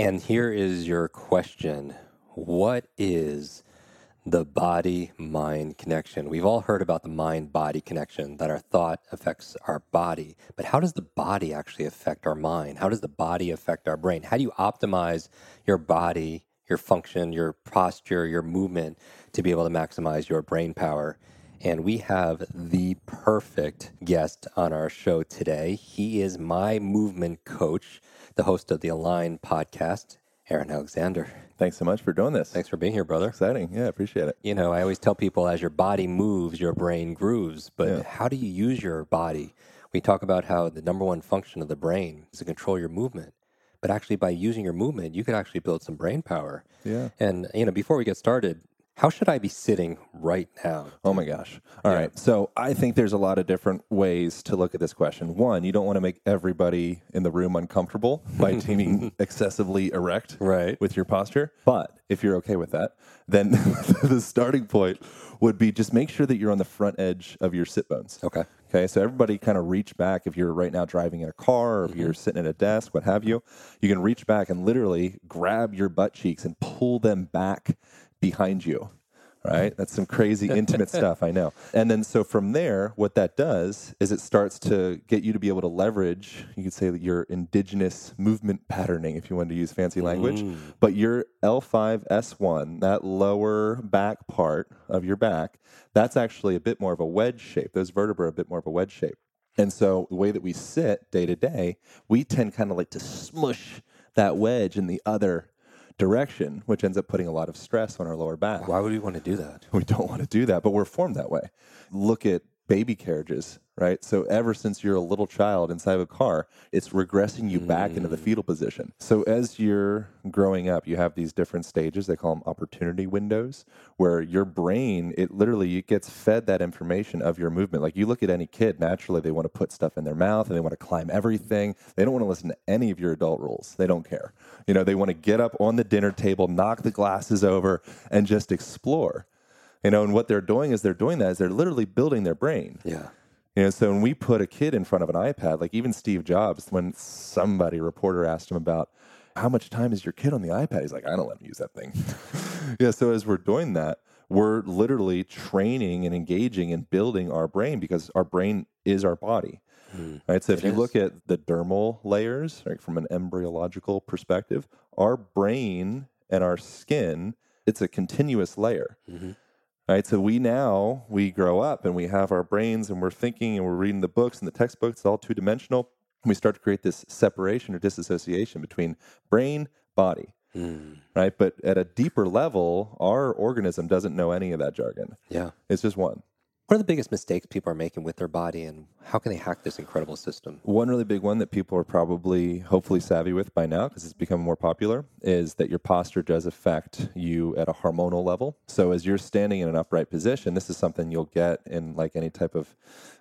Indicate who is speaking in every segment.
Speaker 1: And here is your question What is the body mind connection? We've all heard about the mind body connection, that our thought affects our body. But how does the body actually affect our mind? How does the body affect our brain? How do you optimize your body, your function, your posture, your movement to be able to maximize your brain power? And we have the perfect guest on our show today. He is my movement coach the host of the Align podcast, Aaron Alexander.
Speaker 2: Thanks so much for doing this.
Speaker 1: Thanks for being here, brother.
Speaker 2: Exciting. Yeah, appreciate it.
Speaker 1: You know, I always tell people as your body moves, your brain grooves. But
Speaker 2: Yeah.
Speaker 1: how do you use your body? We talk about how the number one function of the brain is to control your movement. But actually, by using your movement, you could actually build some brain power.
Speaker 2: Yeah.
Speaker 1: And, you know, before we get started, how should I be sitting right now?
Speaker 2: Oh my gosh. All right. So I think there's a lot of different ways to look at this question. One, you don't want to make everybody in the room uncomfortable by being excessively erect
Speaker 1: Right.
Speaker 2: with your posture. But if you're okay with that, then the starting point would be just make sure that you're on the front edge of your sit bones.
Speaker 1: Okay.
Speaker 2: Okay, so everybody kind of reach back. If you're right now driving in a car, or if you're mm-hmm. sitting at a desk, what have you, you can reach back and literally grab your butt cheeks and pull them back behind you. Right? That's some crazy intimate stuff, I know. And then so from there, what that does is it starts to get you to be able to leverage, you could say that your indigenous movement patterning, if you wanted to use fancy language, mm. but your L5S1, that lower back part of your back, that's actually a bit more of a wedge shape. Those vertebrae are a bit more of a wedge shape. And so the way that we sit day to day, we tend kind of like to smush that wedge in the other direction, which ends up putting a lot of stress on our lower back.
Speaker 1: Why would we want to do that?
Speaker 2: We don't want to do that, but we're formed that way. Look at baby carriages, right? So ever since you're a little child inside of a car, it's regressing you back into the mm. fetal position. So as you're growing up, you have these different stages. They call them opportunity windows, where your brain, it literally it gets fed that information of your movement. Like you look at any kid, naturally they want to put stuff in their mouth and they want to climb everything. They don't want to listen to any of your adult rules. They don't care. You know, they want to get up on the dinner table, knock the glasses over, and just explore. You know, and what they're doing is they're doing that is they're literally building their brain.
Speaker 1: Yeah.
Speaker 2: You know, so when we put a kid in front of an iPad, like even Steve Jobs, when somebody reporter asked him about how much time is your kid on the iPad, he's like, I don't let him use that thing. yeah. So as we're doing that, we're literally training and engaging and building our brain because our brain is our body. Hmm. Right. So if you
Speaker 1: is.
Speaker 2: look at the dermal layers, like from an embryological perspective, our brain and our skin, it's a continuous layer mm-hmm. Right? So we now we grow up and we have our brains and we're thinking and we're reading the books and the textbooks it's all two-dimensional. We start to create this separation or disassociation between brain body hmm. right? But at a deeper level our organism doesn't know any of that jargon.
Speaker 1: Yeah.
Speaker 2: it's just one
Speaker 1: What are the biggest mistakes people are making with their body and how can they hack this incredible system?
Speaker 2: One really big one that people are probably hopefully savvy with by now because it's become more popular is that your posture does affect you at a hormonal level. So as you're standing in an upright position, this is something you'll get in like any type of,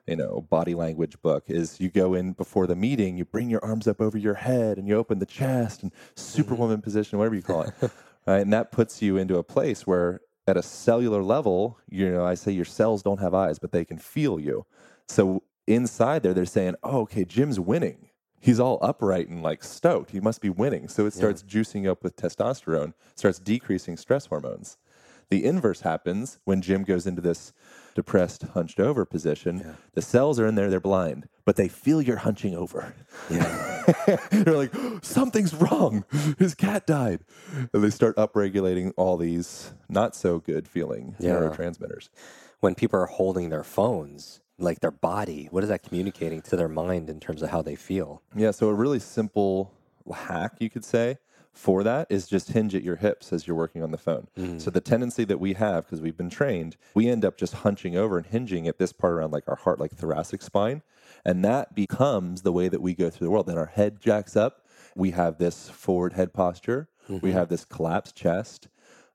Speaker 2: you know, body language book is you go in before the meeting, you bring your arms up over your head and you open the chest and mm-hmm. superwoman position, whatever you call it. right? And that puts you into a place where at a cellular level, you know, I say your cells don't have eyes, but they can feel you. So inside there, they're saying, oh, okay, Jim's winning. He's all upright and like stoked. He must be winning. So it starts juicing up with testosterone, starts decreasing stress hormones. The inverse happens when Jim goes into this depressed, hunched over position. The cells are in there, they're blind, but they feel you're hunching over.
Speaker 1: Yeah.
Speaker 2: They're like, something's wrong. His cat died. And they start upregulating all these not so good feeling
Speaker 1: Yeah.
Speaker 2: neurotransmitters.
Speaker 1: when people are holding their phones, like their body, what is that communicating to their mind in terms of how they feel?
Speaker 2: Yeah, so a really simple hack, you could say, for that is just hinge at your hips as you're working on the phone. Mm. So the tendency that we have, because we've been trained, we end up just hunching over and hinging at this part around like our heart, like thoracic spine. And that becomes the way that we go through the world. Then our head jacks up. We have this forward head posture. We mm-hmm. have this collapsed chest,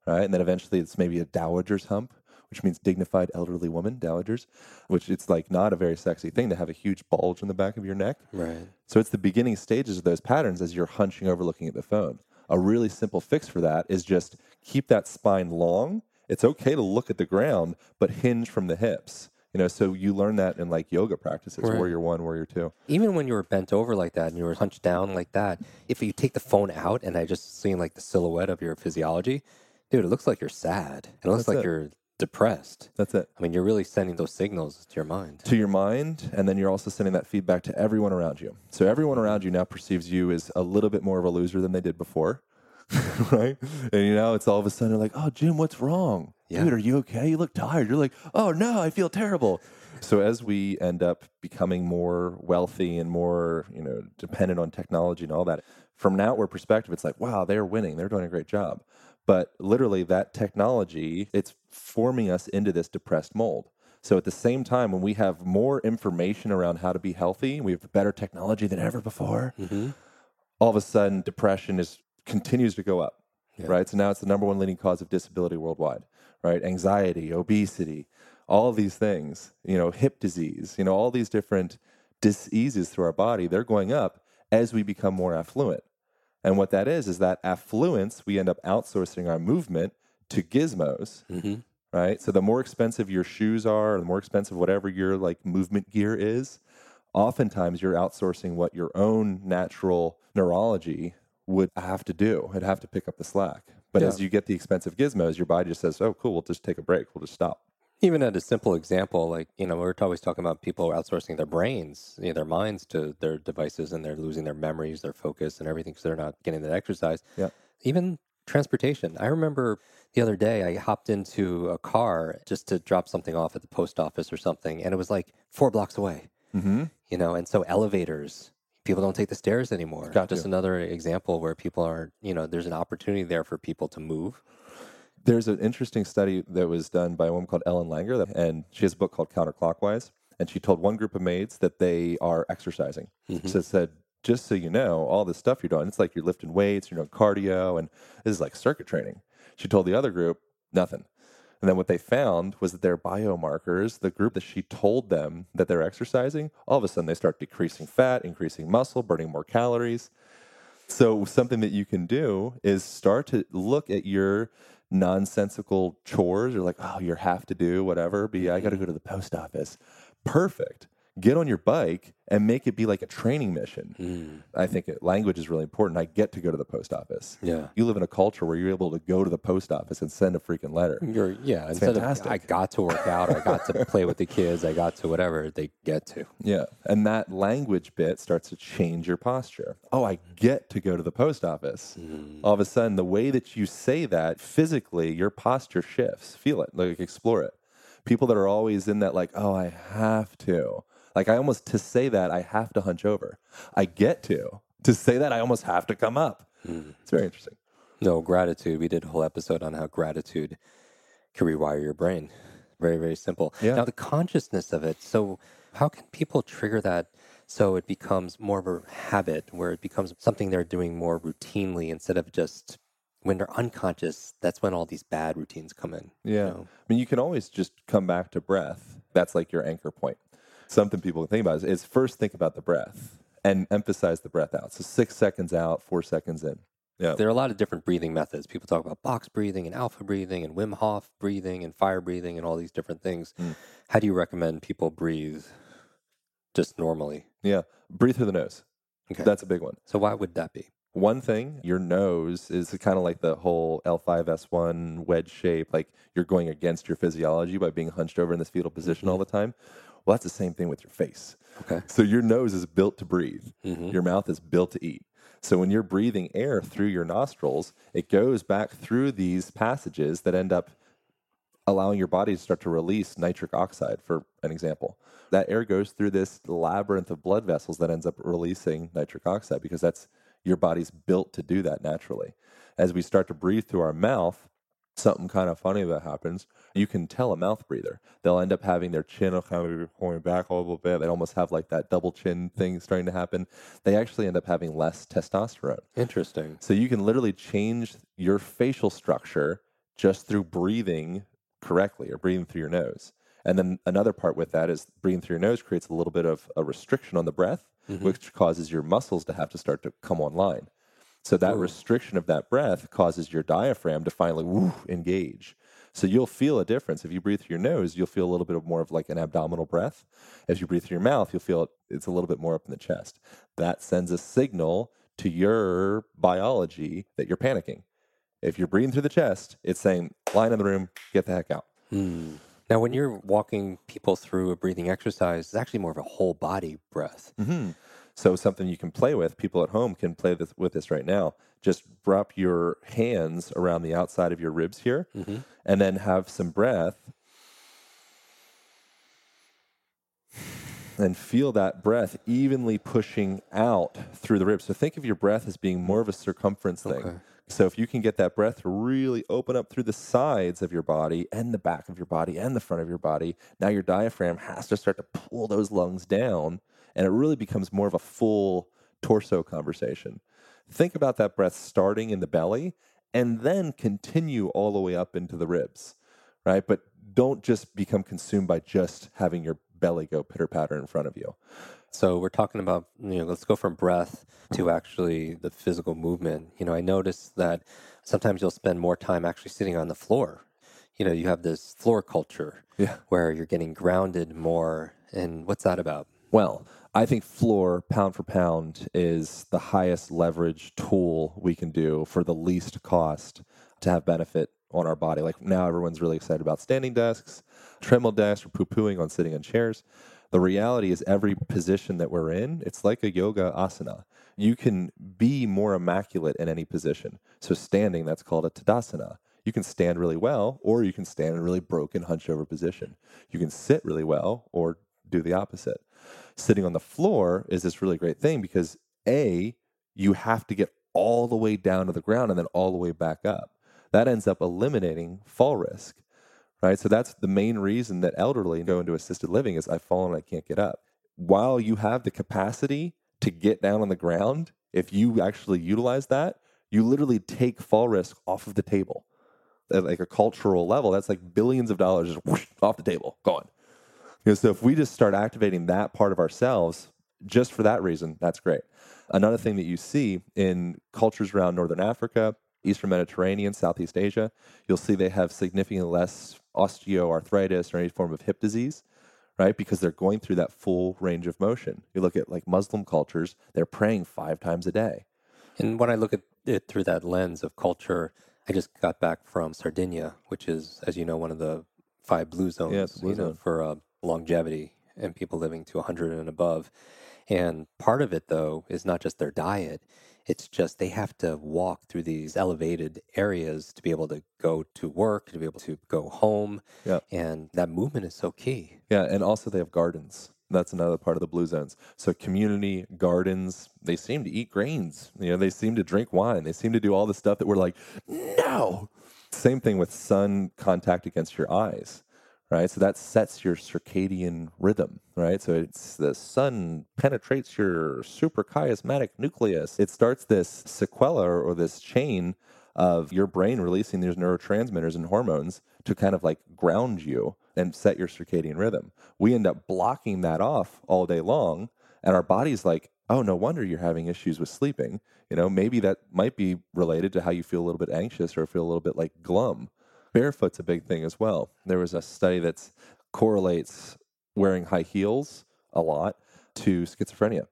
Speaker 2: right? And then eventually it's maybe a dowager's hump, which means dignified elderly woman, dowagers, which it's like not a very sexy thing to have a huge bulge in the back of your neck.
Speaker 1: Right.
Speaker 2: So it's the beginning stages of those patterns as you're hunching over looking at the phone. A really simple fix for that is just keep that spine long. It's okay to look at the ground, but hinge from the hips. You know, so you learn that in like yoga practices,
Speaker 1: Right.
Speaker 2: warrior one, warrior two.
Speaker 1: Even when you were bent over like that and you were hunched down like that, if you take the phone out and I just seen like the silhouette of your physiology, dude, it looks like you're sad. It looks
Speaker 2: That's
Speaker 1: like
Speaker 2: it.
Speaker 1: you're depressed.
Speaker 2: That's it.
Speaker 1: I mean, you're really sending those signals to your mind.
Speaker 2: To your mind, and then you're also sending that feedback to everyone around you. So everyone around you now perceives you as a little bit more of a loser than they did before. right? And you know, it's all of a sudden they're like, oh, Jim, what's wrong?
Speaker 1: Yeah.
Speaker 2: Dude, are you okay? You look tired. You're like, oh, no, I feel terrible. So as we end up becoming more wealthy and more, you know, dependent on technology and all that, from an outward perspective, it's like, wow, they're winning. They're doing a great job. But literally, that technology, it's forming us into this depressed mold. So at the same time, when we have more information around how to be healthy, we have better technology than ever before. Mm-hmm. All of a sudden, depression is continues to go up, right? So now it's the number one leading cause of disability worldwide, right? Anxiety, obesity, all of these things, you know, hip disease, you know, all these different diseases through our body, they're going up as we become more affluent. And what that is, is that affluence, we end up outsourcing our movement to gizmos, mm-hmm. right? So the more expensive your shoes are, or the more expensive whatever your like movement gear is, oftentimes you're outsourcing what your own natural neurology would have to do. It'd have to pick up the slack. But as you get the expensive gizmos, your body just says, "Oh, cool, we'll just take a break. We'll just stop."
Speaker 1: Even at a simple example, like, you know, we're always talking about people outsourcing their brains, you know, their minds to their devices and they're losing their memories, their focus, and everything because they're not getting that exercise.
Speaker 2: Yeah.
Speaker 1: Even transportation. I remember the other day I hopped into a car just to drop something off at the post office or something, and it was like four blocks away,
Speaker 2: Mm-hmm.
Speaker 1: you know, and so elevators. People don't take the stairs anymore.
Speaker 2: Got
Speaker 1: Just
Speaker 2: to.
Speaker 1: another example where people are, you know, there's an opportunity there for people to move.
Speaker 2: There's an interesting study that was done by a woman called Ellen Langer, that- and she has a book called Counterclockwise. And she told one group of maids that they are exercising. So it said, just so you know, all this stuff you're doing, it's like you're lifting weights, you're doing cardio, and this is like circuit training. She told the other group, nothing. And then what they found was that their biomarkers, the group that she told them that they're exercising, all of a sudden they start decreasing fat, increasing muscle, burning more calories. So something that you can do is start to look at your nonsensical chores or like, oh, you have to do whatever. be I got to mm-hmm. go to the post office. Perfect. Get on your bike and make it be like a training mission. Mm. I think it, language is really important. I get to go to the post office.
Speaker 1: Yeah.
Speaker 2: You live in a culture where you're able to go to the post office and send a freaking letter.
Speaker 1: You're yeah. instead
Speaker 2: fantastic.
Speaker 1: of I got to work out, I got to play with the kids, I got to whatever they get to.
Speaker 2: Yeah. And that language bit starts to change your posture. Oh, I get to go to the post office. Mm. All of a sudden, the way that you say that physically, your posture shifts. Feel it, like explore it. People that are always in that, like, oh, I have to. Like, I almost, to say that, I have to hunch over. I get to. To say that, I almost have to come up. Hmm. It's very interesting.
Speaker 1: No gratitude. We did a whole episode on how gratitude can rewire your brain. Very very simple.
Speaker 2: Yeah.
Speaker 1: Now the consciousness of it. So how can people trigger that so it becomes more of a habit, where it becomes something they're doing more routinely instead of just when they're unconscious. That's when all these bad routines come in. you
Speaker 2: Yeah.
Speaker 1: know?
Speaker 2: I mean, you can always just come back to breath. That's like your anchor point. Something people can think about is, is first think about the breath and emphasize the breath out. So six seconds out, four seconds in. Yeah.
Speaker 1: There are a lot of different breathing methods. People talk about box breathing and alpha breathing and Wim Hof breathing and fire breathing and all these different things.
Speaker 2: Hmm.
Speaker 1: How do you recommend people breathe just normally?
Speaker 2: Yeah. Breathe through the nose.
Speaker 1: Okay.
Speaker 2: That's a big one.
Speaker 1: so why would that be?
Speaker 2: One thing, your nose is kind of like the whole L5S1 wedge shape, like you're going against your physiology by being hunched over in this fetal position all the time. Well, that's the same thing with your face.
Speaker 1: Okay.
Speaker 2: So your nose is built to breathe. Mm-hmm. Your mouth is built to eat. So when you're breathing air through your nostrils, it goes back through these passages that end up allowing your body to start to release nitric oxide, for an example. That air goes through this labyrinth of blood vessels that ends up releasing nitric oxide because that's your body's built to do that naturally. As we start to breathe through our mouth, something kind of funny that happens, you can tell a mouth breather. They'll end up having their chin kind of going back a little bit. They almost have like that double chin thing starting to happen. They actually end up having less testosterone.
Speaker 1: Interesting.
Speaker 2: So you can literally change your facial structure just through breathing correctly or breathing through your nose. And then another part with that is breathing through your nose creates a little bit of a restriction on the breath, mm-hmm. which causes your muscles to have to start to come online. So that restriction of that breath causes your diaphragm to finally woo, engage. So you'll feel a difference. If you breathe through your nose, you'll feel a little bit of more of like an abdominal breath. If you breathe through your mouth, you'll feel it, it's a little bit more up in the chest. That sends a signal to your biology that you're panicking. If you're breathing through the chest, it's saying, line in the room, get the heck out. Hmm.
Speaker 1: Now, when you're walking people through a breathing exercise, it's actually more of a whole body breath. Mm-hmm.
Speaker 2: So something you can play with. People at home can play this, with this right now. Just wrap your hands around the outside of your ribs here, mm-hmm. and then have some breath, and feel that breath evenly pushing out through the ribs. So think of your breath as being more of a circumference thing.
Speaker 1: Okay.
Speaker 2: So if you can get that breath to really open up through the sides of your body and the back of your body and the front of your body, now your diaphragm has to start to pull those lungs down and it really becomes more of a full torso conversation. Think about that breath starting in the belly and then continue all the way up into the ribs, right? But don't just become consumed by just having your belly go pitter patter in front of you.
Speaker 1: So we're talking about, you know, let's go from breath to actually the physical movement. You know, I noticed that sometimes you'll spend more time actually sitting on the floor. You know, you have this floor culture
Speaker 2: Yeah.
Speaker 1: where you're getting grounded more. And what's that about?
Speaker 2: Well, I think floor, pound for pound, is the highest leverage tool we can do for the least cost to have benefit on our body. Like now, everyone's really excited about standing desks, treadmill desks, or poo pooing on sitting on chairs. The reality is, every position that we're in, it's like a yoga asana. You can be more immaculate in any position. So, standing, that's called a tadasana. You can stand really well, or you can stand in a really broken hunch over position. You can sit really well, or do the opposite. Sitting on the floor is this really great thing because A, you have to get all the way down to the ground and then all the way back up. That ends up eliminating fall risk, right? So that's the main reason that elderly go into assisted living is I've fallen and I can't get up. While you have the capacity to get down on the ground, if you actually utilize that, you literally take fall risk off of the table. At like a cultural level, that's like billions of dollars just whoosh, off the table, gone. You know, so if we just start activating that part of ourselves, just for that reason, that's great. Another thing that you see in cultures around Northern Africa, Eastern Mediterranean, Southeast Asia, you'll see they have significantly less osteoarthritis or any form of hip disease, right? Because they're going through that full range of motion. You look at like Muslim cultures, they're praying five times a day.
Speaker 1: And when I look at it through that lens of culture, I just got back from Sardinia, which is, as you know, one of the five blue zones
Speaker 2: a blue
Speaker 1: you know,
Speaker 2: zone.
Speaker 1: for uh, longevity and people living to 100 and above. And part of it, though, is not just their diet. It's just they have to walk through these elevated areas to be able to go to work, to be able to go home.
Speaker 2: Yeah.
Speaker 1: And that movement is so key.
Speaker 2: Yeah, and also they have gardens. That's another part of the blue zones. So community gardens, they seem to eat grains. You know, they seem to drink wine. They seem to do all the stuff that we're like, no. Same thing with sun contact against your eyes, right? So that sets your circadian rhythm, right? So it's the sun penetrates your suprachiasmatic nucleus. It starts this sequela or, this chain of your brain releasing these neurotransmitters and hormones to kind of like ground you and set your circadian rhythm. We end up blocking that off all day long, and our body's like, oh, no wonder you're having issues with sleeping. You know, maybe that might be related to how you feel a little bit anxious or feel a little bit like glum. Barefoot's a big thing as well. There was a study that correlates wearing high heels a lot to schizophrenia.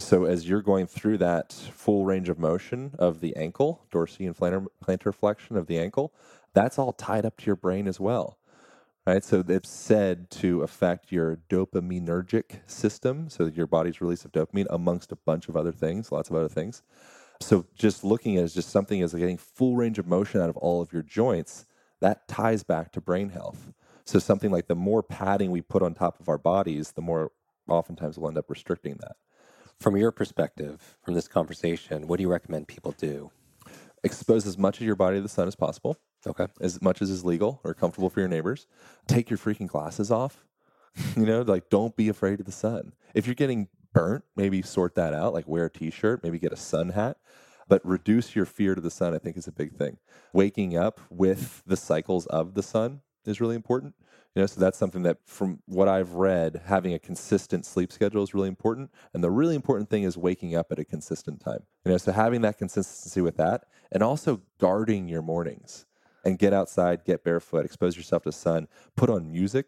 Speaker 2: So as you're going through that full range of motion of the ankle, dorsal and plantar, plantar flexion of the ankle, that's all tied up to your brain as well. Right? So it's said to affect your dopaminergic system, so your body's release of dopamine amongst a bunch of other things, lots of other things. So just looking at it as just something as getting full range of motion out of all of your joints, that ties back to brain health. So something like the more padding we put on top of our bodies, the more oftentimes we'll end up restricting that.
Speaker 1: From your perspective, from this conversation, what do you recommend people do?
Speaker 2: expose as much of your body to the sun as possible.
Speaker 1: Okay.
Speaker 2: as much as is legal or comfortable for your neighbors. Take your freaking glasses off. you know, like don't be afraid of the sun. If you're getting burnt, maybe sort that out. Like wear a t-shirt, maybe get a sun hat, but reduce your fear to the sun. I think is a big thing. Waking up with the cycles of the sun is really important. You know, so that's something that from what I've read, having a consistent sleep schedule is really important. And the really important thing is waking up at a consistent time. You know, so having that consistency with that and also guarding your mornings and get outside, get barefoot, expose yourself to sun, put on music,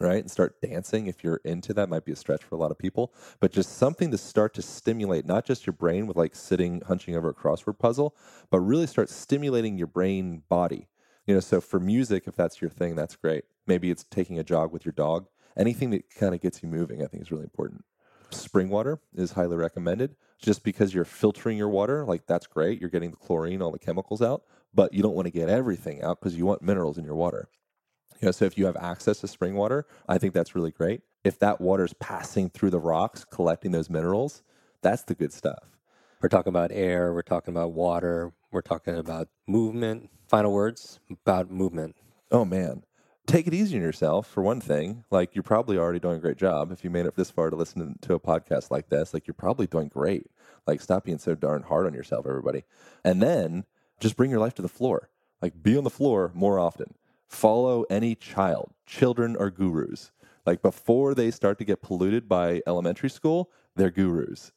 Speaker 2: right? And start dancing if you're into that. Might be a stretch for a lot of people, but just something to start to stimulate not just your brain with like sitting, hunching over a crossword puzzle, but really start stimulating your brain body. You know, so for music, if that's your thing, that's great. Maybe it's taking a jog with your dog. Anything that kind of gets you moving, I think is really important. Spring water is highly recommended just because you're filtering your water. Like that's great. You're getting the chlorine, all the chemicals out, but you don't want to get everything out because you want minerals in your water. You know, so if you have access to spring water, I think that's really great. If that water is passing through the rocks, collecting those minerals, that's the good stuff.
Speaker 1: We're talking about air, we're talking about water, we're talking about movement. Final words about movement.
Speaker 2: Oh man, take it easy on yourself for one thing. Like you're probably already doing a great job. If you made it this far to listen to a podcast like this, like you're probably doing great. Like stop being so darn hard on yourself, everybody. And then just bring your life to the floor. Like be on the floor more often. Follow any child. Children are gurus. Like before they start to get polluted by elementary school, they're gurus,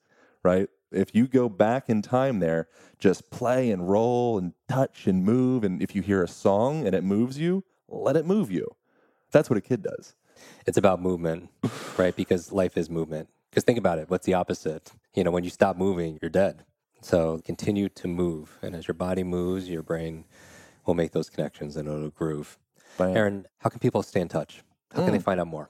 Speaker 2: right? If you go back in time there, just play and roll and touch and move. And if you hear a song and it moves you, let it move you. That's what a kid does.
Speaker 1: It's about movement, right? Because life is movement. Because think about it what's the opposite? You know, when you stop moving, you're dead. So continue to move. And as your body moves, your brain will make those connections and it'll groove.
Speaker 2: Bam.
Speaker 1: Aaron, how can people stay in touch? How can they mm. find out more?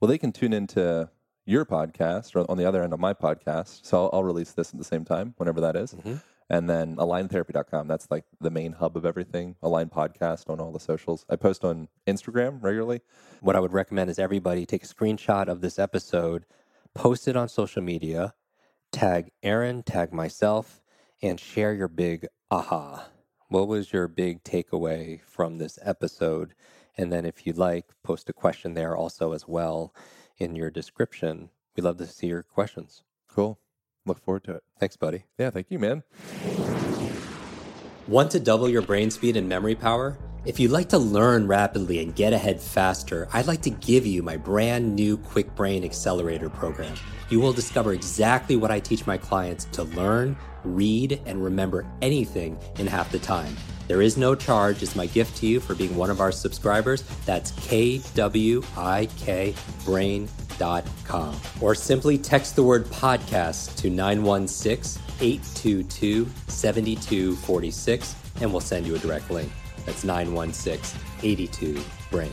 Speaker 2: Well, they can tune into your podcast or on the other end of my podcast. So I'll, I'll release this at the same time, whenever that is. Mm-hmm. And then aligntherapy.com. That's like the main hub of everything. Align podcast on all the socials. I post on Instagram regularly.
Speaker 1: What I would recommend is everybody take a screenshot of this episode, post it on social media, tag Aaron, tag myself, and share your big aha. What was your big takeaway from this episode? And then, if you'd like, post a question there also as well in your description. We'd love to see your questions.
Speaker 2: Cool. Look forward to it.
Speaker 1: Thanks, buddy.
Speaker 2: Yeah, thank you, man.
Speaker 1: Want to double your brain speed and memory power? If you'd like to learn rapidly and get ahead faster, I'd like to give you my brand new Kwik Brain Accelerator program. You will discover exactly what I teach my clients to learn, read, and remember anything in half the time. There is no charge. It's my gift to you for being one of our subscribers. That's kwikbrain.com. Or simply text the word podcast to 916 822 7246 and we'll send you a direct link. That's 916 82 Brain.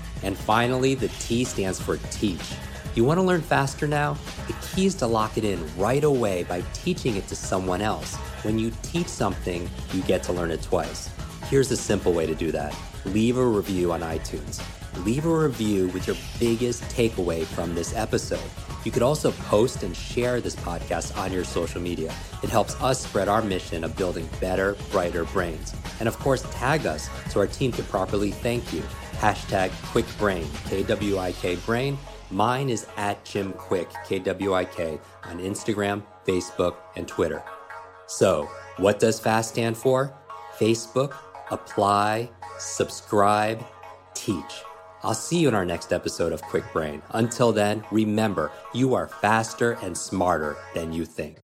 Speaker 1: And finally, the T stands for teach. You want to learn faster now? The key is to lock it in right away by teaching it to someone else. When you teach something, you get to learn it twice. Here's a simple way to do that leave a review on iTunes. Leave a review with your biggest takeaway from this episode. You could also post and share this podcast on your social media. It helps us spread our mission of building better, brighter brains. And of course, tag us so our team can properly thank you. Hashtag KwikBrain, K W I K Brain. Mine is at Jim Kwik, K W I K, on Instagram, Facebook, and Twitter. So, what does FAST stand for? Facebook, apply, subscribe, teach. I'll see you in our next episode of Kwik Brain. Until then, remember, you are faster and smarter than you think.